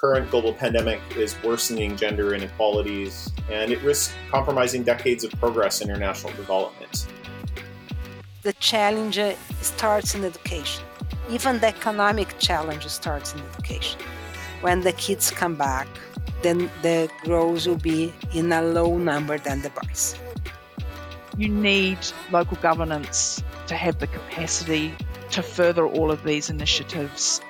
current global pandemic is worsening gender inequalities and it risks compromising decades of progress in international development. The challenge uh, starts in education. Even the economic challenge starts in education. When the kids come back, then the growth will be in a low number than the boys. You need local governance to have the capacity to further all of these initiatives.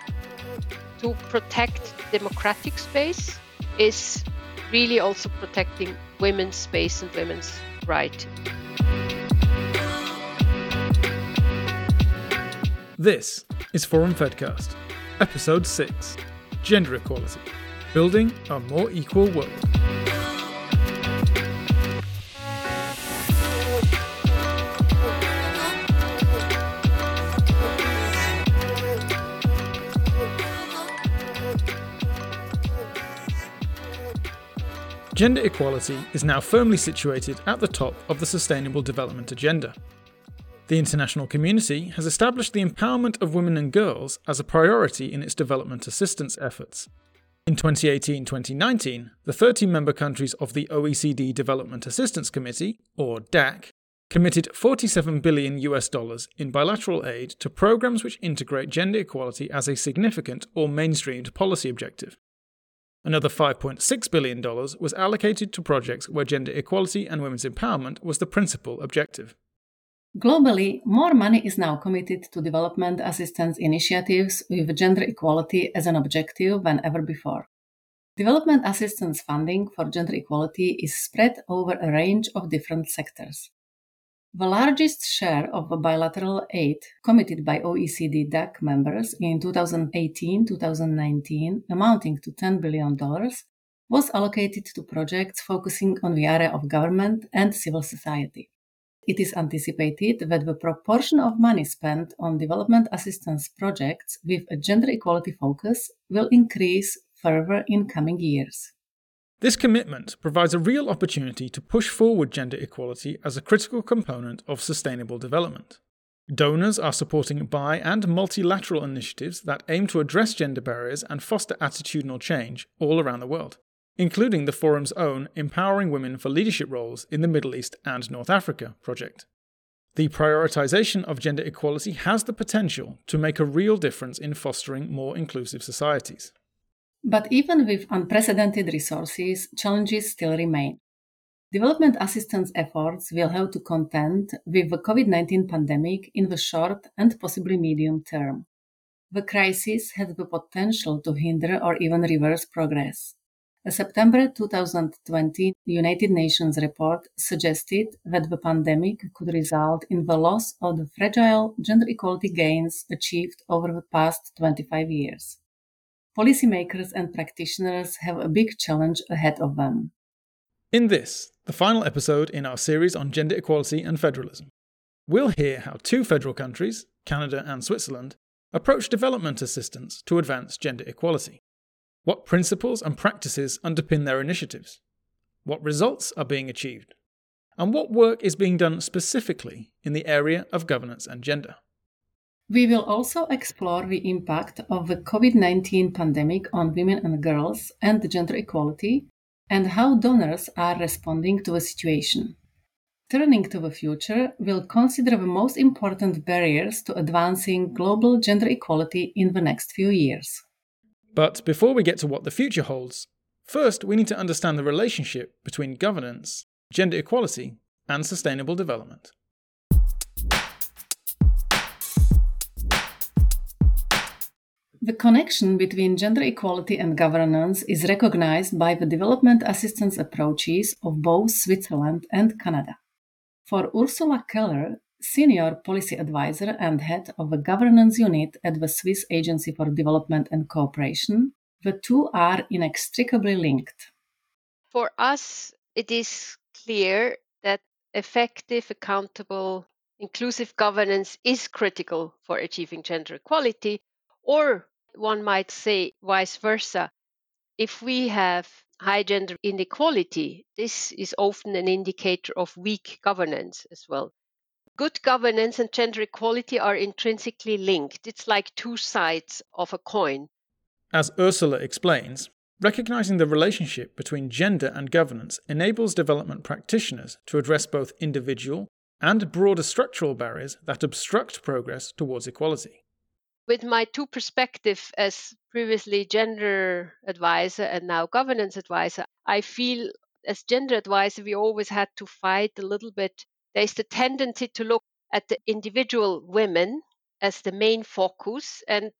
To protect democratic space is really also protecting women's space and women's right. This is Forum Fedcast, Episode 6 Gender Equality Building a More Equal World. Gender equality is now firmly situated at the top of the Sustainable Development Agenda. The international community has established the empowerment of women and girls as a priority in its development assistance efforts. In 2018 2019, the 30 member countries of the OECD Development Assistance Committee, or DAC, committed 47 billion US dollars in bilateral aid to programs which integrate gender equality as a significant or mainstreamed policy objective. Another $5.6 billion was allocated to projects where gender equality and women's empowerment was the principal objective. Globally, more money is now committed to development assistance initiatives with gender equality as an objective than ever before. Development assistance funding for gender equality is spread over a range of different sectors. The largest share of bilateral aid committed by OECD DAC members in 2018 2019, amounting to $10 billion, was allocated to projects focusing on the area of government and civil society. It is anticipated that the proportion of money spent on development assistance projects with a gender equality focus will increase further in coming years. This commitment provides a real opportunity to push forward gender equality as a critical component of sustainable development. Donors are supporting bi and multilateral initiatives that aim to address gender barriers and foster attitudinal change all around the world, including the Forum's own Empowering Women for Leadership Roles in the Middle East and North Africa project. The prioritization of gender equality has the potential to make a real difference in fostering more inclusive societies. But even with unprecedented resources, challenges still remain. Development assistance efforts will have to contend with the COVID 19 pandemic in the short and possibly medium term. The crisis has the potential to hinder or even reverse progress. A September 2020 United Nations report suggested that the pandemic could result in the loss of the fragile gender equality gains achieved over the past 25 years policymakers and practitioners have a big challenge ahead of them. In this, the final episode in our series on gender equality and federalism, we'll hear how two federal countries, Canada and Switzerland, approach development assistance to advance gender equality. What principles and practices underpin their initiatives? What results are being achieved? And what work is being done specifically in the area of governance and gender? We will also explore the impact of the COVID 19 pandemic on women and girls and gender equality and how donors are responding to the situation. Turning to the future, we'll consider the most important barriers to advancing global gender equality in the next few years. But before we get to what the future holds, first we need to understand the relationship between governance, gender equality, and sustainable development. The connection between gender equality and governance is recognized by the development assistance approaches of both Switzerland and Canada. For Ursula Keller, Senior Policy Advisor and Head of the Governance Unit at the Swiss Agency for Development and Cooperation, the two are inextricably linked. For us, it is clear that effective, accountable, inclusive governance is critical for achieving gender equality or one might say vice versa. If we have high gender inequality, this is often an indicator of weak governance as well. Good governance and gender equality are intrinsically linked. It's like two sides of a coin. As Ursula explains, Recognizing the relationship between gender and governance enables development practitioners to address both individual and broader structural barriers that obstruct progress towards equality. With my two perspectives as previously gender advisor and now governance advisor, I feel as gender advisor we always had to fight a little bit. There's the tendency to look at the individual women as the main focus and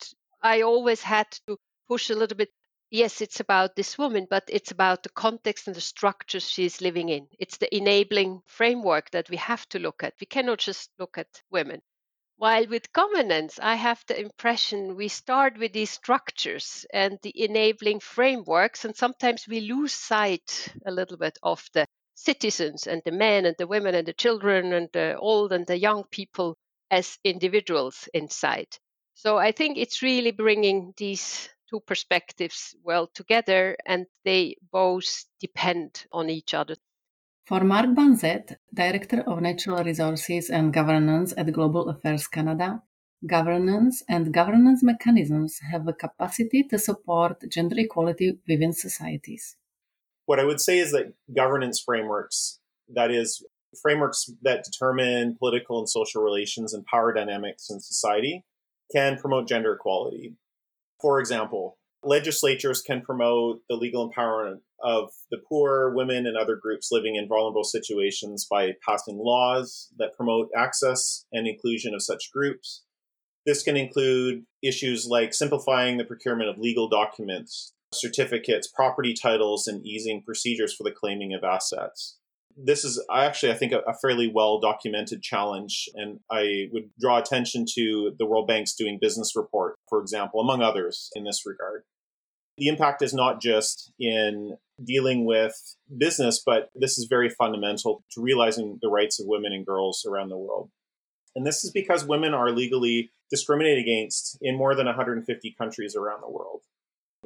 I always had to push a little bit yes, it's about this woman, but it's about the context and the structures she's living in. It's the enabling framework that we have to look at. We cannot just look at women. While with governance, I have the impression we start with these structures and the enabling frameworks, and sometimes we lose sight a little bit of the citizens and the men and the women and the children and the old and the young people as individuals inside. So I think it's really bringing these two perspectives well together and they both depend on each other. For Mark Banzet, Director of Natural Resources and Governance at Global Affairs Canada, governance and governance mechanisms have a capacity to support gender equality within societies. What I would say is that governance frameworks, that is, frameworks that determine political and social relations and power dynamics in society, can promote gender equality. For example, legislatures can promote the legal empowerment of the poor, women, and other groups living in vulnerable situations by passing laws that promote access and inclusion of such groups. This can include issues like simplifying the procurement of legal documents, certificates, property titles, and easing procedures for the claiming of assets this is actually, I think, a, fairly well documented challenge. And I would draw attention to the World Bank's Doing Business report, for example, among others in this regard. The impact is not just in dealing with business, but this is very fundamental to realizing the rights of women and girls around the world. And this is because women are legally discriminated against in more than 150 countries around the world.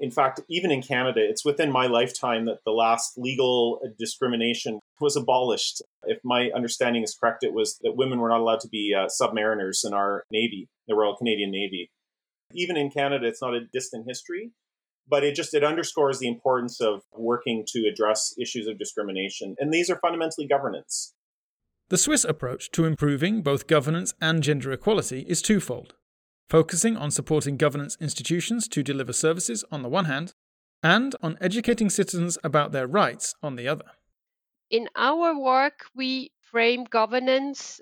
In fact, even in Canada, it's within my lifetime that the last legal discrimination was abolished. If my understanding is correct, it was that women were not allowed to be uh, submariners in our Navy, the Royal Canadian Navy. Even in Canada, it's not a distant history, but it just it underscores the importance of working to address issues of discrimination. And these are fundamentally governance. The Swiss approach to improving both governance and gender equality is twofold focusing on supporting governance institutions to deliver services on the one hand, and on educating citizens about their rights on the other. In our work, we frame governance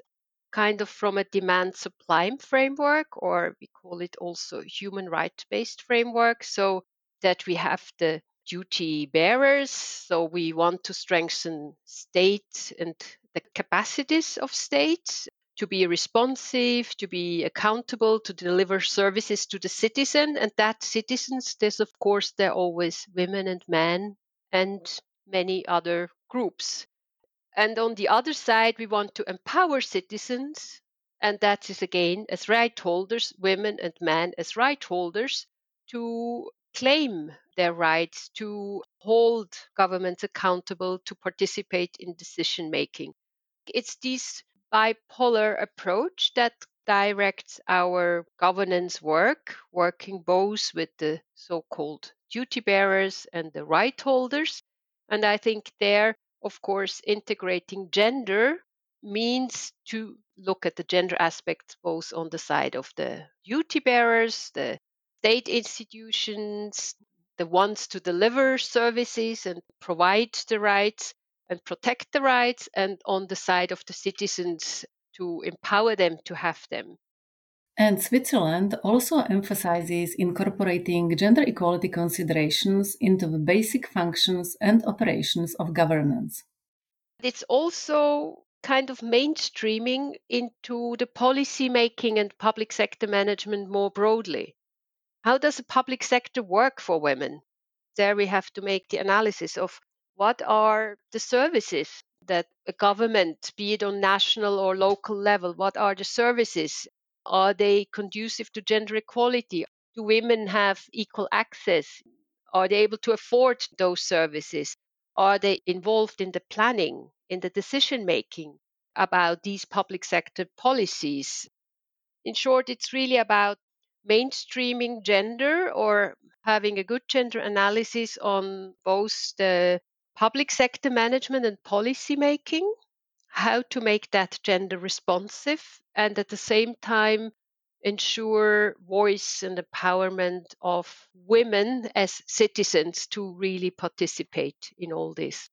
kind of from a demand supply framework, or we call it also human right based framework, so that we have the duty bearers. So we want to strengthen state and the capacities of states to be responsive, to be accountable, to deliver services to the citizen. And that citizens, there's of course, there are always women and men and many other groups. And on the other side, we want to empower citizens. And that is again, as right holders, women and men as right holders, to claim their rights, to hold governments accountable, to participate in decision making. It's these bipolar approach that directs our governance work, working both with the so called duty bearers and the right holders. And I think there, of course, integrating gender means to look at the gender aspects both on the side of the duty bearers, the state institutions, the ones to deliver services and provide the rights, and protect the rights, and on the side of the citizens to empower them to have them. And Switzerland also emphasizes incorporating gender equality considerations into the basic functions and operations of governance. It's also kind of mainstreaming into the policy making and public sector management more broadly. How does the public sector work for women? There we have to make the analysis of what are the services that a government, be it on national or local level, what are the services? Are they conducive to gender equality? Do women have equal access? Are they able to afford those services? Are they involved in the planning, in the decision making about these public sector policies? In short, it's really about mainstreaming gender or having a good gender analysis on both the public sector management and policy making, how to make that gender responsive, and at the same time ensure voice and empowerment of women as citizens to really participate in all this.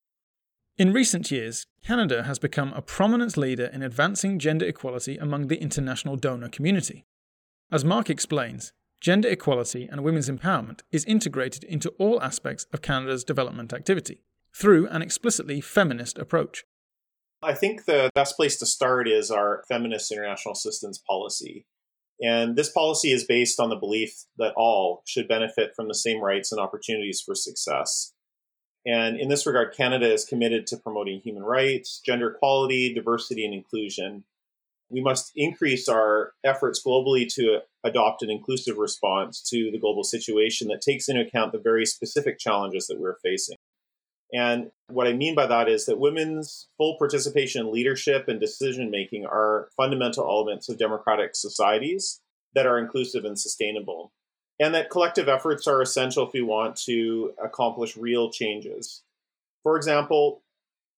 In recent years, Canada has become a prominent leader in advancing gender equality among the international donor community. As Mark explains, gender equality and women's empowerment is integrated into all aspects of Canada's development activity through an explicitly feminist approach. I think the best place to start is our feminist international assistance policy. And this policy is based on the belief that all should benefit from the same rights and opportunities for success. And in this regard, Canada is committed to promoting human rights, gender equality, diversity, and inclusion. We must increase our efforts globally to adopt an inclusive response to the global situation that takes into account the very specific challenges that we're facing. And what I mean by that is that women's full participation in leadership and decision making are fundamental elements of democratic societies that are inclusive and sustainable. And that collective efforts are essential if we want to accomplish real changes. For example,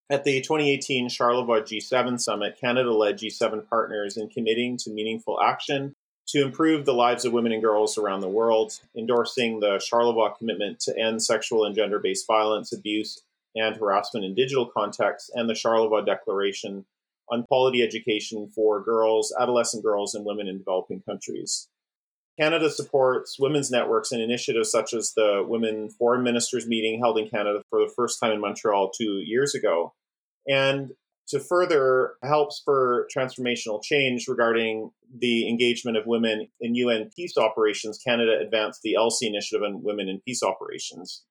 at the 2018 Charlevoix G7 summit, Canada led G7 partners in committing to meaningful action to improve the lives of women and girls around the world, endorsing the Charlevoix commitment to end sexual and gender based violence, abuse, and harassment in digital contexts, and the Charlevoix Declaration on quality education for girls, adolescent girls, and women in developing countries. Canada supports women's networks and initiatives such as the Women Foreign Ministers meeting held in Canada for the first time in Montreal two years ago. And to further help spur transformational change regarding the engagement of women in UN peace operations, Canada advanced the Elsie initiative on women in peace operations.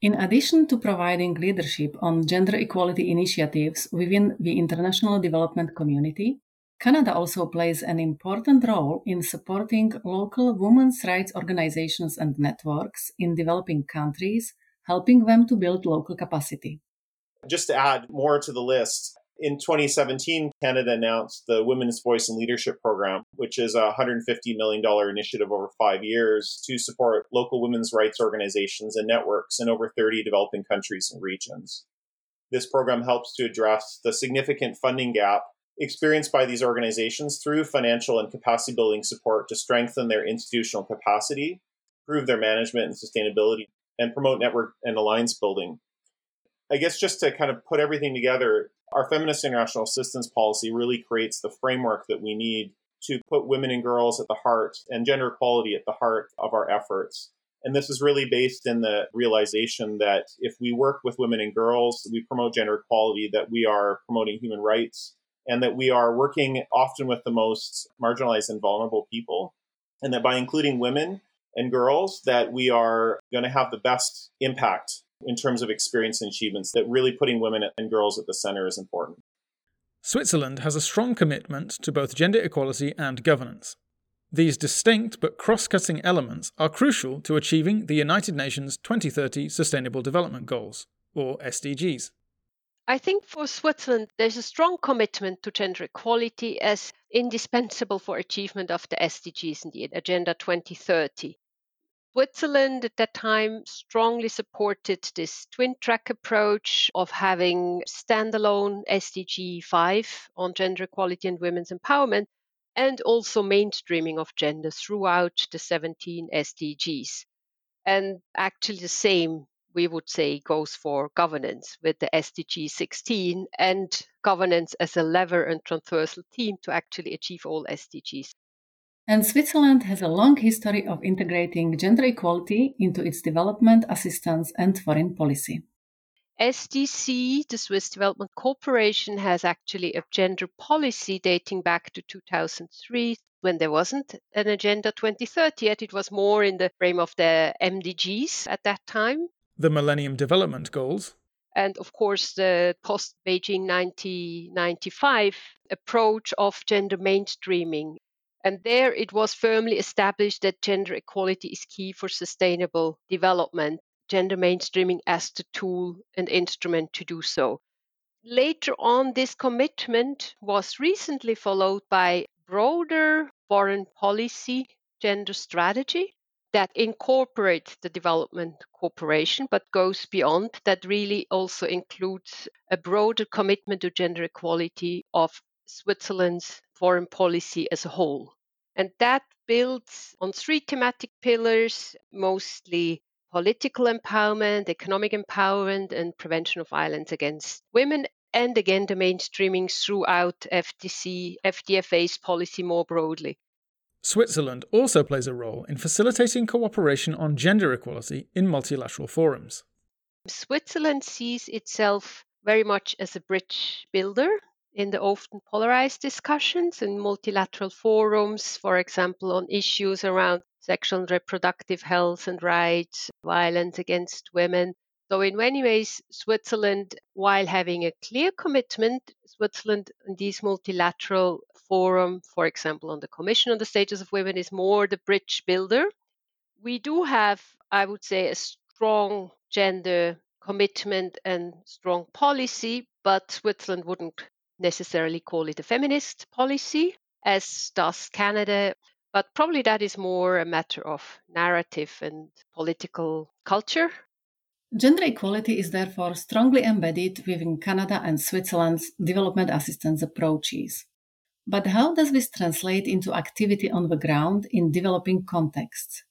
In addition to providing leadership on gender equality initiatives within the international development community, Canada also plays an important role in supporting local women's rights organizations and networks in developing countries, helping them to build local capacity. Just to add more to the list, in 2017, Canada announced the Women's Voice and Leadership Program, which is a $150 million initiative over five years to support local women's rights organizations and networks in over 30 developing countries and regions. This program helps to address the significant funding gap experienced by these organizations through financial and capacity building support to strengthen their institutional capacity, improve their management and sustainability, and promote network and alliance building. I guess just to kind of put everything together, our feminist international assistance policy really creates the framework that we need to put women and girls at the heart and gender equality at the heart of our efforts. And this is really based in the realization that if we work with women and girls, we promote gender equality, that we are promoting human rights, and that we are working often with the most marginalized and vulnerable people. And that by including women and girls, that we are going to have the best impact in terms of experience and achievements, that really putting women and girls at the center is important. Switzerland has a strong commitment to both gender equality and governance. These distinct but cross cutting elements are crucial to achieving the United Nations 2030 Sustainable Development Goals, or SDGs. I think for Switzerland, there's a strong commitment to gender equality as indispensable for achievement of the SDGs in the Agenda 2030. Switzerland at that time strongly supported this twin track approach of having standalone SDG 5 on gender equality and women's empowerment and also mainstreaming of gender throughout the 17 SDGs. And actually, the same we would say goes for governance with the SDG 16 and governance as a lever and transversal team to actually achieve all SDGs. And Switzerland has a long history of integrating gender equality into its development assistance and foreign policy. SDC, the Swiss Development Corporation, has actually a gender policy dating back to 2003 when there wasn't an Agenda 2030 yet. It was more in the frame of the MDGs at that time. The Millennium Development Goals. And of course, the post Beijing 1995 approach of gender mainstreaming and there it was firmly established that gender equality is key for sustainable development, gender mainstreaming as the tool and instrument to do so. Later on, this commitment was recently followed by broader foreign policy gender strategy that incorporates the development cooperation but goes beyond that really also includes a broader commitment to gender equality of Switzerland's foreign policy as a whole. And that builds on three thematic pillars, mostly political empowerment, economic empowerment, and prevention of violence against women. And again, the mainstreaming throughout SDC, FDFA's policy more broadly. Switzerland also plays a role in facilitating cooperation on gender equality in multilateral forums. Switzerland sees itself very much as a bridge builder in the often polarized discussions in multilateral forums, for example, on issues around sexual and reproductive health and rights, violence against women. So, in many ways, Switzerland, while having a clear commitment, Switzerland in these multilateral forum, for example, on the Commission on the Status of Women, is more the bridge builder. We do have, I would say, a strong gender commitment and strong policy, but Switzerland wouldn't necessarily call it a feminist policy, as does Canada, but probably that is more a matter of narrative and political culture. Gender equality is therefore strongly embedded within Canada and Switzerland's development assistance approaches. But how does this translate into activity on the ground in developing contexts?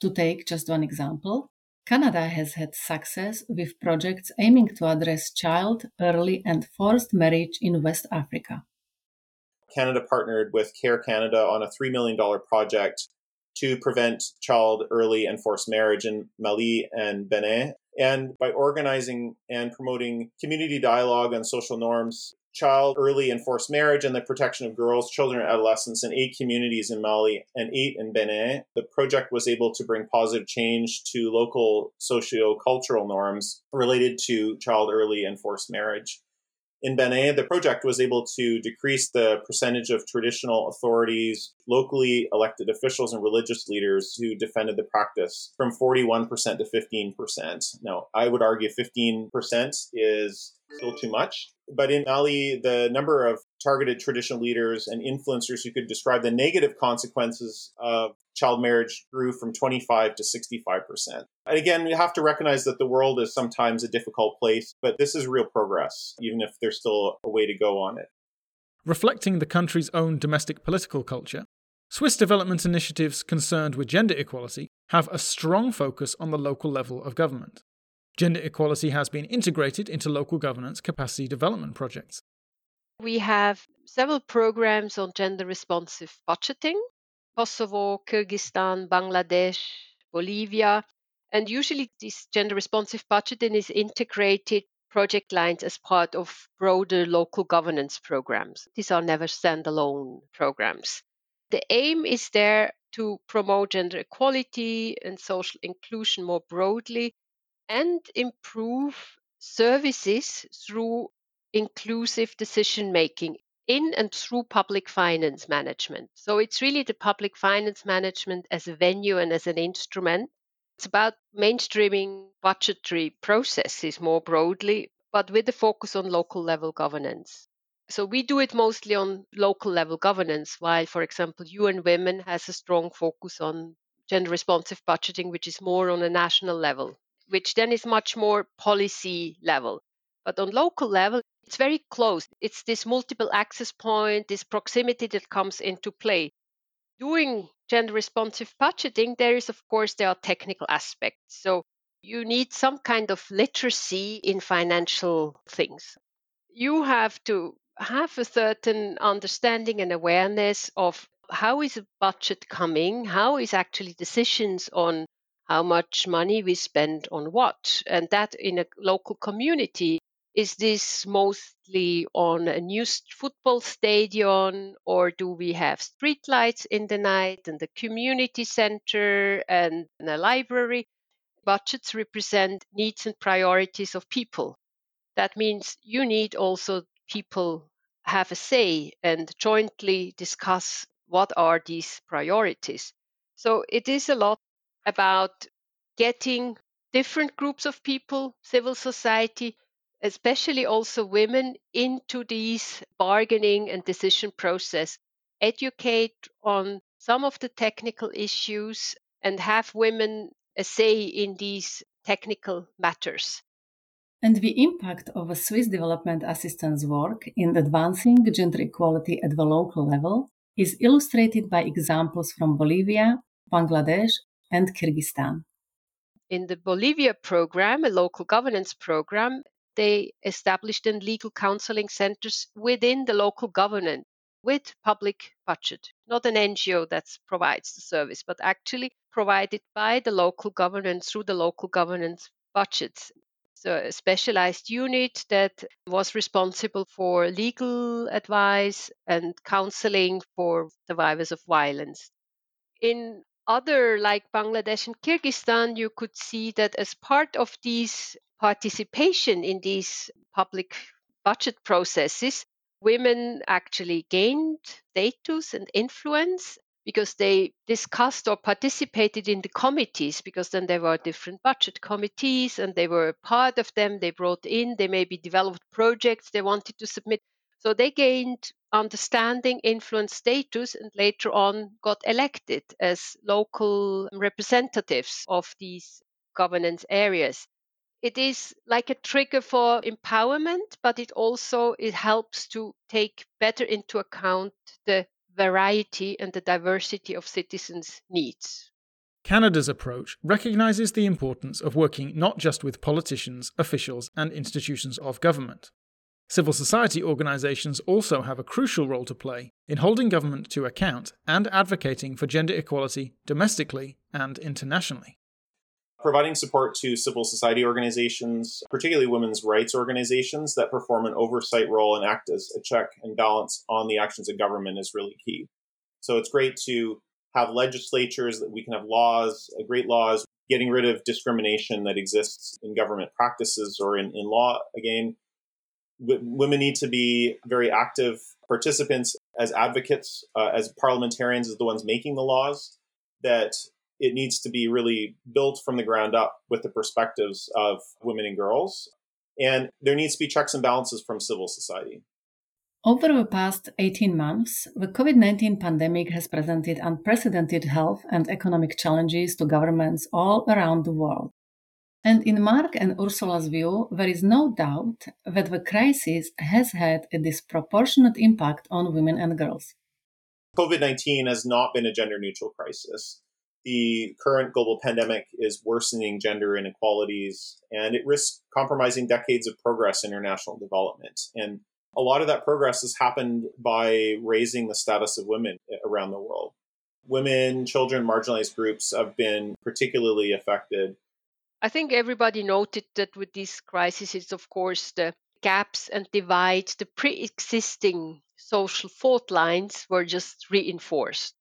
To take just one example, Canada has had success with projects aiming to address child, early, and forced marriage in West Africa. Canada partnered with Care Canada on a $3 million project to prevent child, early, and forced marriage in Mali and Benin. And by organizing and promoting community dialogue on social norms child early and forced marriage and the protection of girls, children, and adolescents in eight communities in Mali and eight in Benin. The project was able to bring positive change to local socio-cultural norms related to child early and forced marriage. In Benin, the project was able to decrease the percentage of traditional authorities, locally elected officials, and religious leaders who defended the practice from 41% to 15%. Now, I would argue 15% is still too much. But in Mali, the number of targeted traditional leaders and influencers who could describe the negative consequences of child marriage grew from 25 to 65%. And again, you have to recognize that the world is sometimes a difficult place, but this is real progress, even if there's still a way to go on it. Reflecting the country's own domestic political culture, Swiss development initiatives concerned with gender equality have a strong focus on the local level of government. Gender equality has been integrated into local governance capacity development projects. We have several programs on gender responsive budgeting Kosovo, Kyrgyzstan, Bangladesh, Bolivia. And usually, this gender responsive budgeting is integrated project lines as part of broader local governance programs. These are never standalone programs. The aim is there to promote gender equality and social inclusion more broadly and improve services through inclusive decision making in and through public finance management. So it's really the public finance management as a venue and as an instrument. It's about mainstreaming budgetary processes more broadly, but with a focus on local level governance. So we do it mostly on local level governance, while, for example, UN Women has a strong focus on gender responsive budgeting, which is more on a national level which then is much more policy level. But on local level, it's very close. It's this multiple access point, this proximity that comes into play. Doing gender responsive budgeting, there is, of course, there are technical aspects. So you need some kind of literacy in financial things. You have to have a certain understanding and awareness of how is a budget coming, how is actually decisions on how much money we spend on what. And that in a local community, is this mostly on a new football stadium or do we have streetlights in the night and the community center and a library? Budgets represent needs and priorities of people. That means you need also people have a say and jointly discuss what are these priorities. So it is a lot about getting different groups of people, civil society, especially also women, into these bargaining and decision process. Educate on some of the technical issues and have women a say in these technical matters. And the impact of Swiss development assistance work in advancing gender equality at the local level is illustrated by examples from Bolivia, Bangladesh, and Kyrgyzstan. In the Bolivia program, a local governance program, they established in legal counseling centers within the local government with public budget, not an NGO that provides the service, but actually provided by the local government through the local governance budgets. So a specialized unit that was responsible for legal advice and counseling for survivors of violence. In other like Bangladesh and Kyrgyzstan, you could see that as part of these participation in these public budget processes, women actually gained status and influence because they discussed or participated in the committees because then there were different budget committees and they were a part of them. They brought in they maybe developed projects they wanted to submit. So they gained understanding influence status and later on got elected as local representatives of these governance areas it is like a trigger for empowerment but it also it helps to take better into account the variety and the diversity of citizens needs Canada's approach recognises the importance of working not just with politicians, officials, and institutions of government. Civil society organisations also have a crucial role to play in holding government to account and advocating for gender equality domestically and internationally providing support to civil society organizations, particularly women's rights organizations that perform an oversight role and act as a check and balance on the actions of government is really key. So it's great to have legislatures that we can have laws, uh, great laws, getting rid of discrimination that exists in government practices or in, in law. Again, women need to be very active participants as advocates, uh, as parliamentarians, as the ones making the laws, that it needs to be really built from the ground up with the perspectives of women and girls. And there needs to be checks and balances from civil society. Over the past 18 months, the COVID 19 pandemic has presented unprecedented health and economic challenges to governments all around the world. And in Mark and Ursula's view, there is no doubt that the crisis has had a disproportionate impact on women and girls. COVID 19 has not been a gender neutral crisis the current global pandemic is worsening gender inequalities and it risks compromising decades of progress in international development. And a lot of that progress has happened by raising the status of women around the world. Women, children, marginalized groups have been particularly affected. I think everybody noted that with this crisis, it's of course the gaps and divides, the pre existing social fault lines were just reinforced.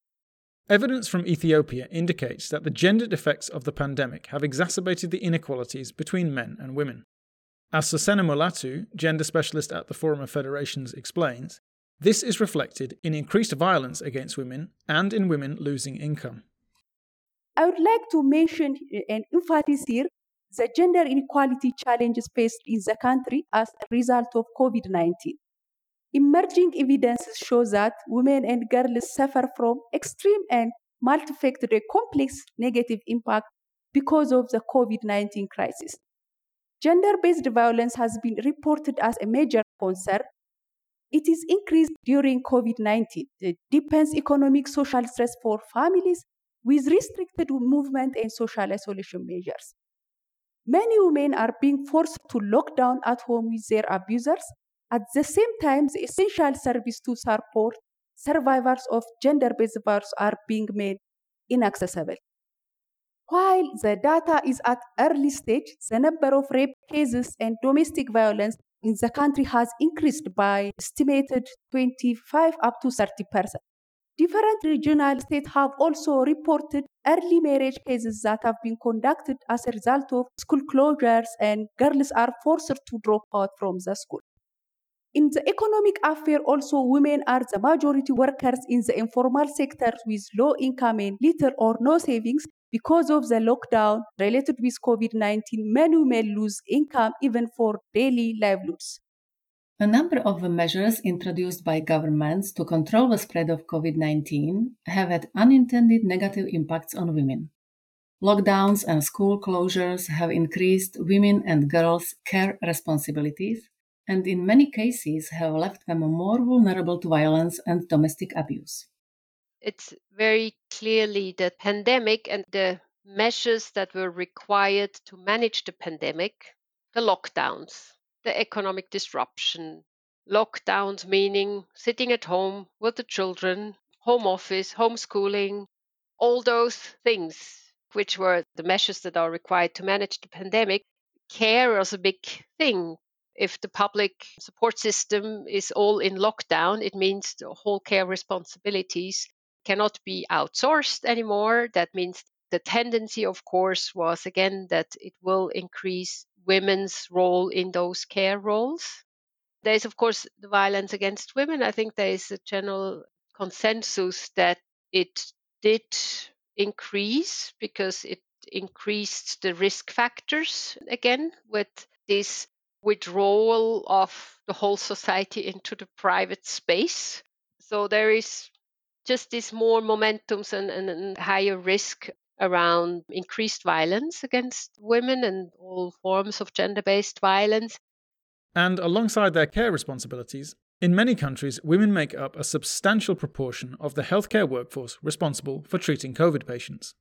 Evidence from Ethiopia indicates that the gendered effects of the pandemic have exacerbated the inequalities between men and women. As Sosena Mulatu, gender specialist at the Forum of Federations, explains, this is reflected in increased violence against women and in women losing income. I would like to mention and emphasize here the gender inequality challenges faced in the country as a result of COVID 19. Emerging evidences show that women and girls suffer from extreme and multifaceted complex negative impact because of the COVID 19 crisis. Gender based violence has been reported as a major concern. It is increased during COVID 19. It deepens economic social stress for families with restricted movement and social isolation measures. Many women are being forced to lock down at home with their abusers at the same time, the essential service to support survivors of gender based violence are being made inaccessible. While the data is at early stage, the number of rape cases and domestic violence in the country has increased by estimated 25 up to 30 percent. Different regional states have also reported early marriage cases that have been conducted as a result of school closures and girls are forced to drop out from the school. In the economic affair, also women are the majority workers in the informal sector with low income and little or no savings. Because of the lockdown related with COVID 19, many women lose income even for daily livelihoods. A number of measures introduced by governments to control the spread of COVID 19 have had unintended negative impacts on women. Lockdowns and school closures have increased women and girls' care responsibilities and in many cases have left them more vulnerable to violence and domestic abuse. It's very clearly the pandemic and the measures that were required to manage the pandemic, the lockdowns, the economic disruption. Lockdowns meaning sitting at home with the children, home office, homeschooling, all those things which were the measures that are required to manage the pandemic, care was a big thing. If the public support system is all in lockdown, it means the whole care responsibilities cannot be outsourced anymore. That means the tendency, of course, was again that it will increase women's role in those care roles. There is, of course, the violence against women. I think there is a general consensus that it did increase because it increased the risk factors again with this withdrawal of the whole society into the private space. So there is just this more momentums and, and, and higher risk around increased violence against women and all forms of gender based violence. And alongside their care responsibilities, in many countries, women make up a substantial proportion of the healthcare workforce responsible for treating COVID patients.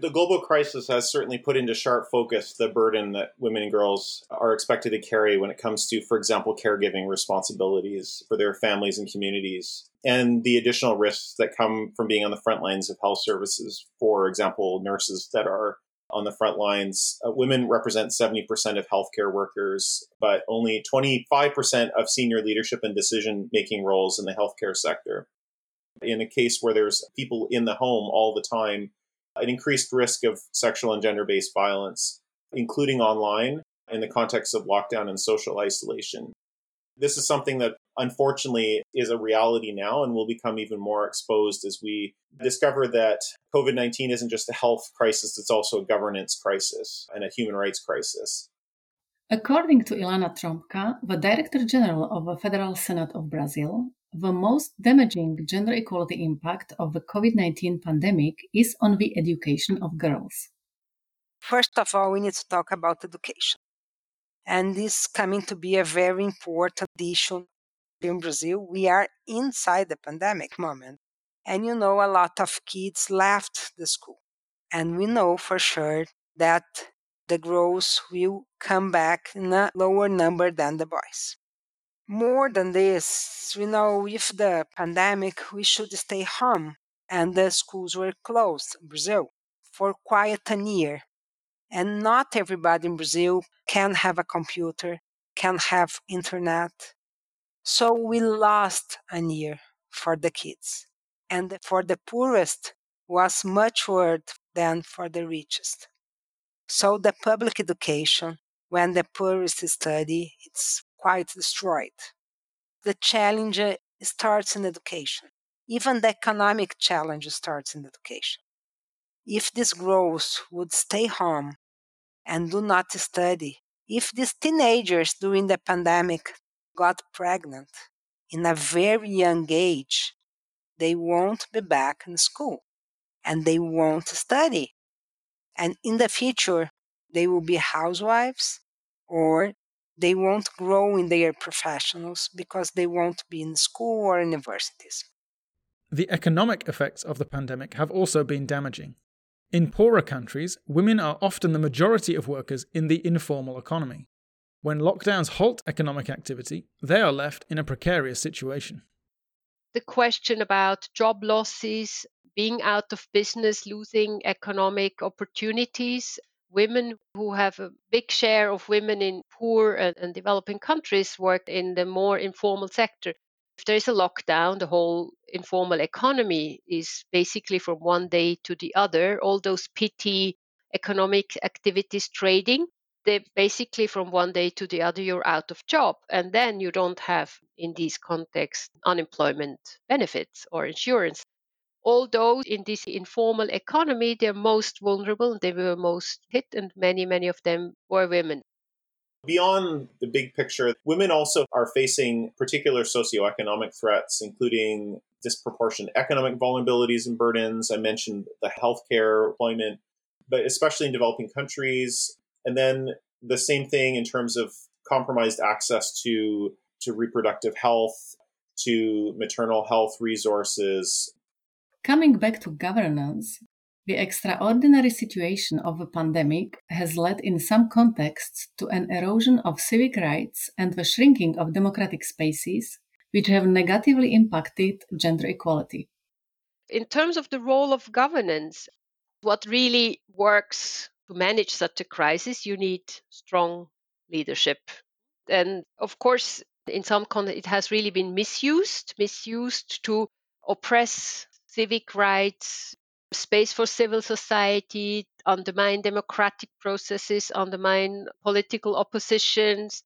The global crisis has certainly put into sharp focus the burden that women and girls are expected to carry when it comes to, for example, caregiving responsibilities for their families and communities, and the additional risks that come from being on the front lines of health services. For example, nurses that are on the front lines. Uh, women represent 70% of healthcare workers, but only 25% of senior leadership and decision making roles in the healthcare sector. In a case where there's people in the home all the time, an increased risk of sexual and gender based violence, including online in the context of lockdown and social isolation. This is something that unfortunately is a reality now and will become even more exposed as we discover that COVID 19 isn't just a health crisis, it's also a governance crisis and a human rights crisis. According to Ilana Trombka, the Director General of the Federal Senate of Brazil, the most damaging gender equality impact of the COVID 19 pandemic is on the education of girls. First of all, we need to talk about education. And this is coming to be a very important issue in Brazil, we are inside the pandemic moment. And you know, a lot of kids left the school. And we know for sure that the girls will come back in a lower number than the boys. More than this, we know if the pandemic, we should stay home and the schools were closed in Brazil for quite a year. And not everybody in Brazil can have a computer, can have internet, so we lost a year for the kids. And for the poorest was much worse than for the richest. So the public education, when the poorest study, it's quite destroyed. The challenge uh, starts in education. Even the economic challenge starts in education. If these girls would stay home and do not study, if these teenagers during the pandemic got pregnant in a very young age, they won't be back in school and they won't study. And in the future, they will be housewives or they won't grow in their professionals because they won't be in school or universities. The economic effects of the pandemic have also been damaging. In poorer countries, women are often the majority of workers in the informal economy. When lockdowns halt economic activity, they are left in a precarious situation. The question about job losses, being out of business, losing economic opportunities, women who have a big share of women in poor and, and developing countries work in the more informal sector. If there is a lockdown, the whole informal economy is basically from one day to the other. All those petty economic activities, trading, they basically from one day to the other you're out of job and then you don't have in these contexts unemployment benefits or insurance although in this informal economy they're most vulnerable they were most hit and many many of them were women Beyond the big picture, women also are facing particular socioeconomic threats, including disproportionate economic vulnerabilities and burdens. I mentioned the healthcare, employment, but especially in developing countries. And then the same thing in terms of compromised access to, to reproductive health, to maternal health resources. Coming back to governance, the extraordinary situation of a pandemic has led in some contexts to an erosion of civic rights and the shrinking of democratic spaces, which have negatively impacted gender equality. In terms of the role of governance, what really works to manage such a crisis, you need strong leadership. And of course, in some contexts, it has really been misused, misused to oppress civic rights, space for civil society, undermine democratic processes, undermine political oppositions.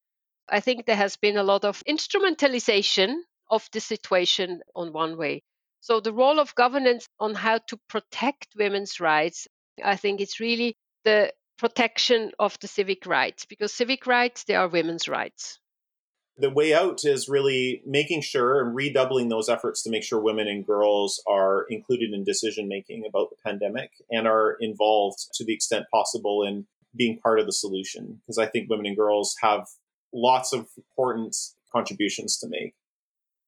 I think there has been a lot of instrumentalization of the situation on one way. So the role of governance on how to protect women's rights, I think it's really the protection of the civic rights because civic rights they are women's rights the way out is really making sure and redoubling those efforts to make sure women and girls are included in decision making about the pandemic and are involved to the extent possible in being part of the solution. Because I think women and girls have lots of important contributions to make.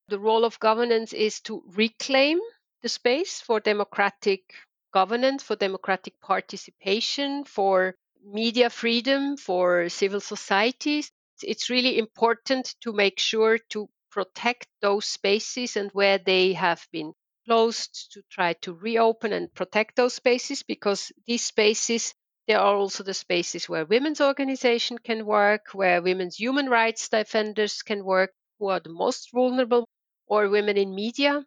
The role of governance is to reclaim the space for democratic governance, for democratic participation, for media freedom, for civil societies it's really important to make sure to protect those spaces and where they have been closed to try to reopen and protect those spaces because these spaces there are also the spaces where women's organization can work where women's human rights defenders can work who are the most vulnerable or women in media.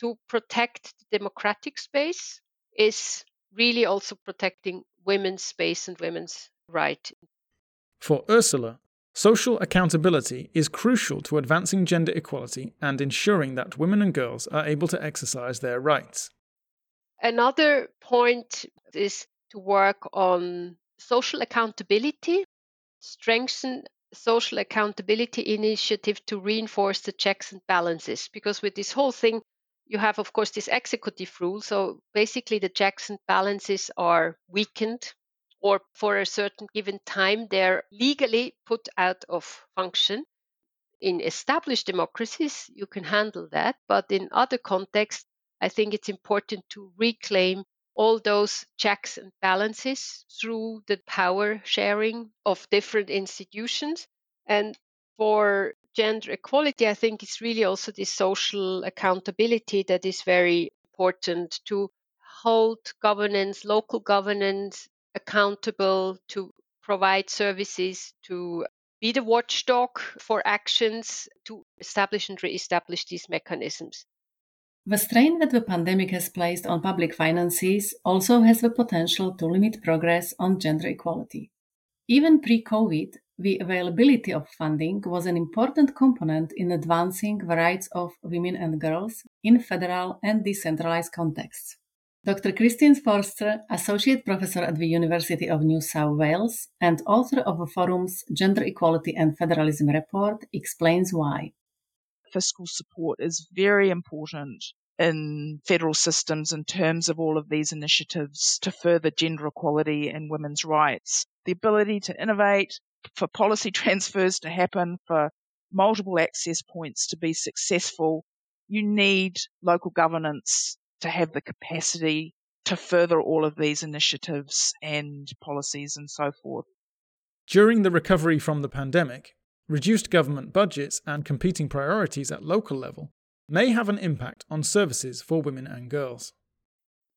To protect the democratic space is really also protecting women's space and women's right. For ursula Social accountability is crucial to advancing gender equality and ensuring that women and girls are able to exercise their rights. Another point is to work on social accountability, strengthen social accountability initiative to reinforce the checks and balances because with this whole thing you have of course this executive rule so basically the checks and balances are weakened or for a certain given time, they're legally put out of function. In established democracies, you can handle that. But in other contexts, I think it's important to reclaim all those checks and balances through the power sharing of different institutions. And for gender equality, I think it's really also this social accountability that is very important to hold governance, local governance, accountable to provide services, to be the watchdog for actions to establish and re-establish these mechanisms. The strain that the pandemic has placed on public finances also has the potential to limit progress on gender equality. Even pre COVID, the availability of funding was an important component in advancing the rights of women and girls in federal and decentralized contexts. Dr. Christine Forster, Associate Professor at the University of New South Wales and author of the forum's Gender Equality and Federalism report, explains why. Fiscal support is very important in federal systems in terms of all of these initiatives to further gender equality and women's rights. The ability to innovate, for policy transfers to happen, for multiple access points to be successful, you need local governance to have the capacity to further all of these initiatives and policies and so forth. During the recovery from the pandemic, reduced government budgets and competing priorities at local level may have an impact on services for women and girls.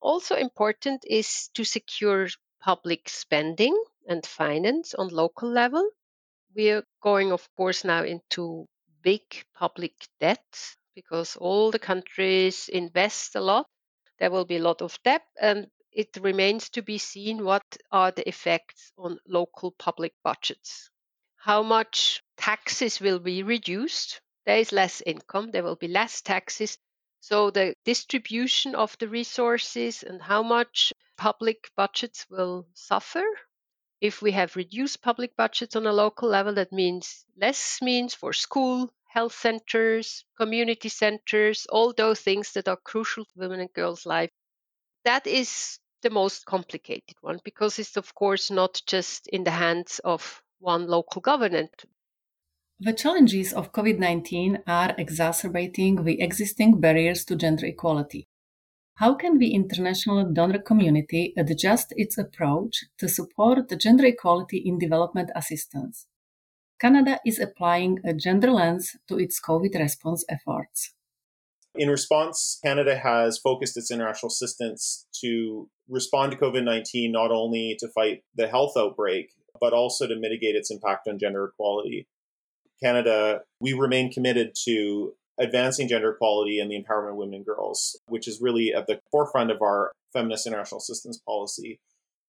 Also important is to secure public spending and finance on local level. We are going, of course, now into big public debt because all the countries invest a lot. There will be a lot of debt, and it remains to be seen what are the effects on local public budgets. How much taxes will be reduced? There is less income, there will be less taxes. So the distribution of the resources and how much public budgets will suffer If we have reduced public budgets on a local level, that means less means for school, health centers, community centers, all those things that are crucial to women and girls' life. That is the most complicated one because it's, of course, not just in the hands of one local government. The challenges of COVID 19 are exacerbating the existing barriers to gender equality. How can the international donor community adjust its approach to support gender equality in development assistance? Canada is applying a gender lens to its COVID response efforts. In response, Canada has focused its international assistance to respond to COVID 19 not only to fight the health outbreak, but also to mitigate its impact on gender equality. Canada, we remain committed to advancing gender equality and the empowerment of women and girls, which is really at the forefront of our feminist international assistance policy,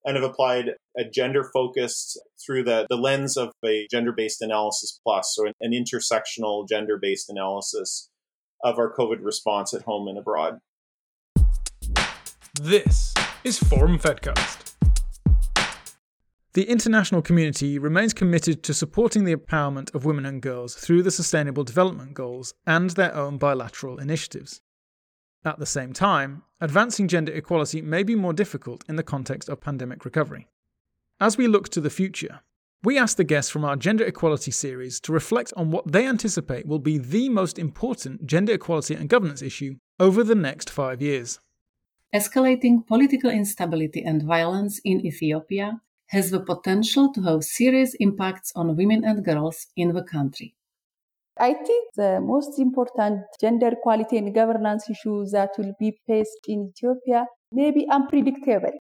and have applied a gender focused through the, the lens of a gender based analysis plus, so an, an intersectional gender based analysis of our COVID response at home and abroad. This is Forum Fedcast. The international community remains committed to supporting the empowerment of women and girls through the Sustainable Development Goals and their own bilateral initiatives. At the same time, advancing gender equality may be more difficult in the context of pandemic recovery. As we look to the future, we asked the guests from our gender equality series to reflect on what they anticipate will be the most important gender equality and governance issue over the next five years. Escalating political instability and violence in Ethiopia has the potential to have serious impacts on women and girls in the country. I think the most important gender equality and governance issue that will be faced in Ethiopia may be unpredictable.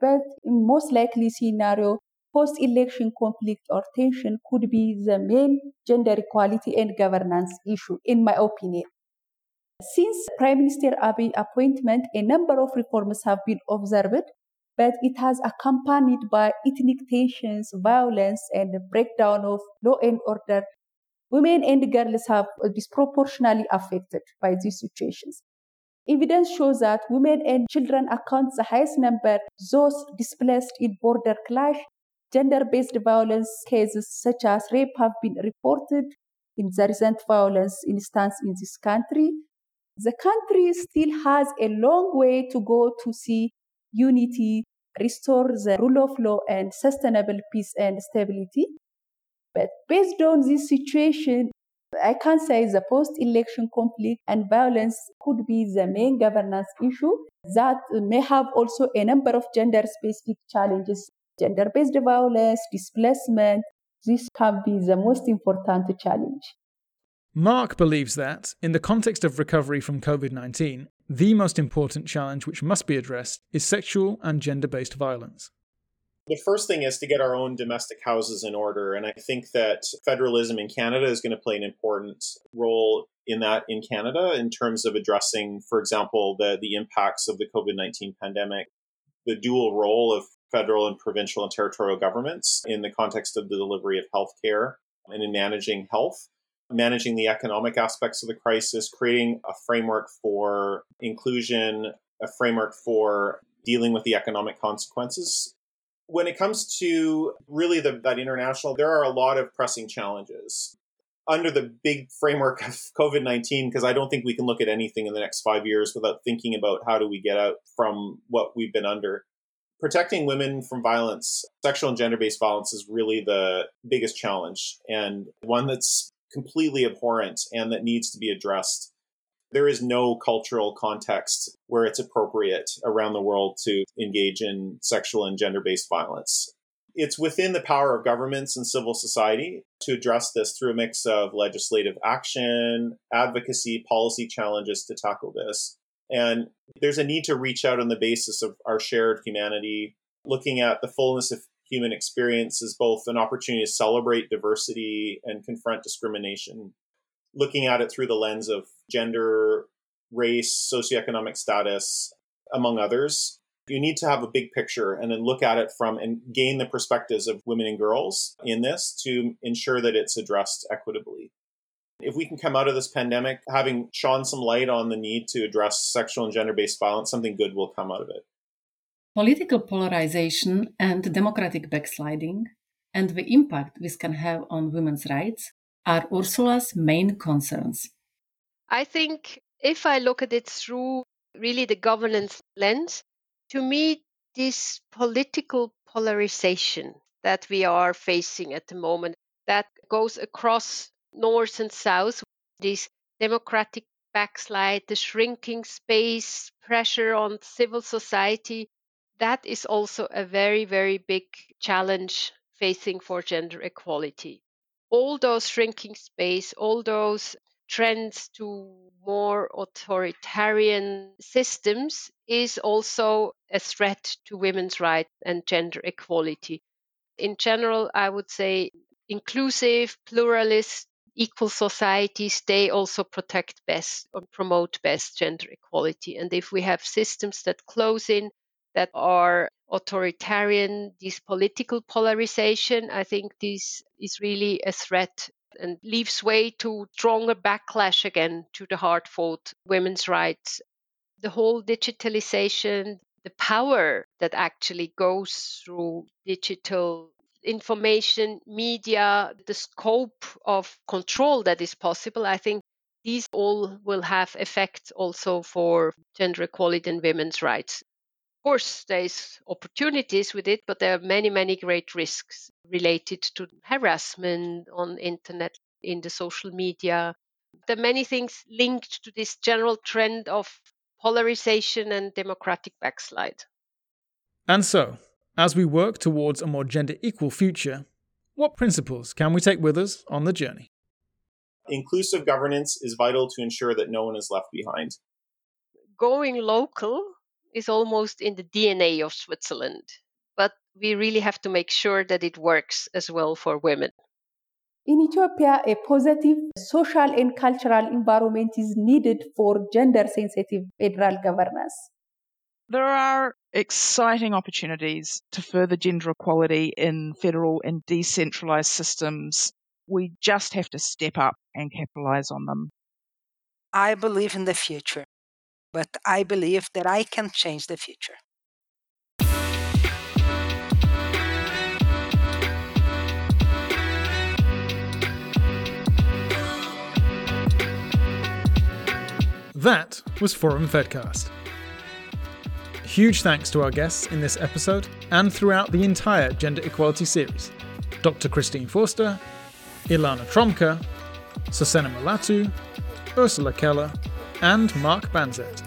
But in most likely scenario, post-election conflict or tension could be the main gender equality and governance issue, in my opinion. Since Prime Minister Abiy appointment, a number of reforms have been observed but it has accompanied by ethnic tensions, violence, and breakdown of law and order. Women and girls have uh, disproportionately affected by these situations. Evidence shows that women and children account the highest number those displaced in border clash. Gender-based violence cases such as rape have been reported in the recent violence instance in this country. The country still has a long way to go to see unity, restore the rule of law and sustainable peace and stability. But based on this situation, I can say the post election conflict and violence could be the main governance issue that may have also a number of gender specific challenges. Gender based violence, displacement, this can be the most important challenge. Mark believes that, in the context of recovery from COVID 19, the most important challenge which must be addressed is sexual and gender based violence. The first thing is to get our own domestic houses in order. And I think that federalism in Canada is going to play an important role in that in Canada in terms of addressing, for example, the, the impacts of the COVID 19 pandemic, the dual role of federal and provincial and territorial governments in the context of the delivery of health care and in managing health managing the economic aspects of the crisis, creating a framework for inclusion, a framework for dealing with the economic consequences. When it comes to really the, that international, there are a lot of pressing challenges. Under the big framework of COVID 19, because I don't think we can look at anything in the next five years without thinking about how do we get out from what we've been under protecting women from violence, sexual and gender based violence, is really the biggest challenge and one that's completely abhorrent and that needs to be addressed. There is no cultural context where it's appropriate around the world to engage in sexual and gender based violence. It's within the power of governments and civil society to address this through a mix of legislative action, advocacy, policy challenges to tackle this. And there's a need to reach out on the basis of our shared humanity, looking at the fullness of human experience as both an opportunity to celebrate diversity and confront discrimination, looking at it through the lens of gender, race, socioeconomic status, among others. You need to have a big picture and then look at it from and gain the perspectives of women and girls in this to ensure that it's addressed equitably. If we can come out of this pandemic having shone some light on the need to address sexual and gender based violence, something good will come out of it. Political polarization and democratic backsliding, and the impact this can have on women's rights, are Ursula's main concerns. I think if I look at it through really the governance lens, to me, this political polarization that we are facing at the moment that goes across north and south, this democratic backslide, the shrinking space, pressure on civil society, that is also a very, very big challenge facing for gender equality. All those shrinking space, all those trends to more authoritarian systems is also a threat to women's rights and gender equality. In general, I would say inclusive, pluralist, equal societies, they also protect best or promote best gender equality. And if we have systems that close in, that are authoritarian, this political polarization, I think this is really a threat and leaves way to stronger backlash again to the hard fought women's rights. The whole digitalization, the power that actually goes through digital information, media, the scope of control that is possible, I think these all will have effects also for gender equality and women's rights. Of course, there's opportunities with it, but there are many, many great risks related to harassment on internet, in the social media. There are many things linked to this general trend of polarization and democratic backslide. And so, as we work towards a more gender equal future, what principles can we take with us on the journey? Inclusive governance is vital to ensure that no one is left behind. Going local is almost in the DNA of Switzerland, but we really have to make sure that it works as well for women. In Ethiopia, a positive social and cultural environment is needed for gender sensitive federal governance. There are exciting opportunities to further gender equality in federal and decentralized systems. We just have to step up and capitalize on them. I believe in the future, but I believe that I can change the future. That was Forum Fedcast. Huge thanks to our guests in this episode and throughout the entire gender equality series Dr. Christine Forster, Ilana Trombka, Susana Malatu, Ursula Keller, and Mark Banzet.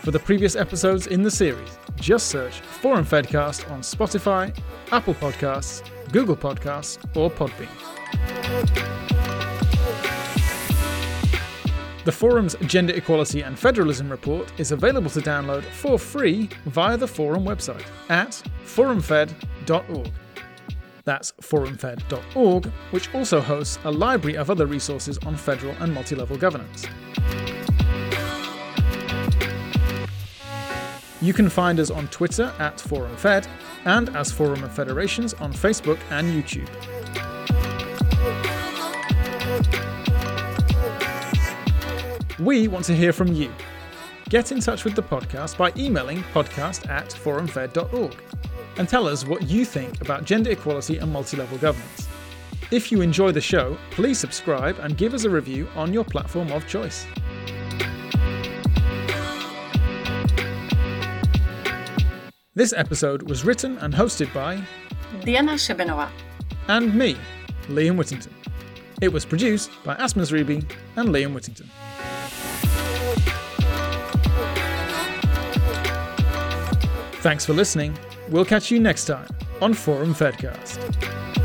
For the previous episodes in the series, just search Forum Fedcast on Spotify, Apple Podcasts, Google Podcasts, or Podbean. The Forum's Gender Equality and Federalism report is available to download for free via the Forum website at forumfed.org. That's forumfed.org, which also hosts a library of other resources on federal and multi level governance. You can find us on Twitter at ForumFed and as Forum of Federations on Facebook and YouTube. We want to hear from you. Get in touch with the podcast by emailing podcast at forumfed.org and tell us what you think about gender equality and multi level governance. If you enjoy the show, please subscribe and give us a review on your platform of choice. This episode was written and hosted by Diana Shebenova and me, Liam Whittington. It was produced by Asmus Reby and Liam Whittington. Thanks for listening. We'll catch you next time on Forum Fedcast.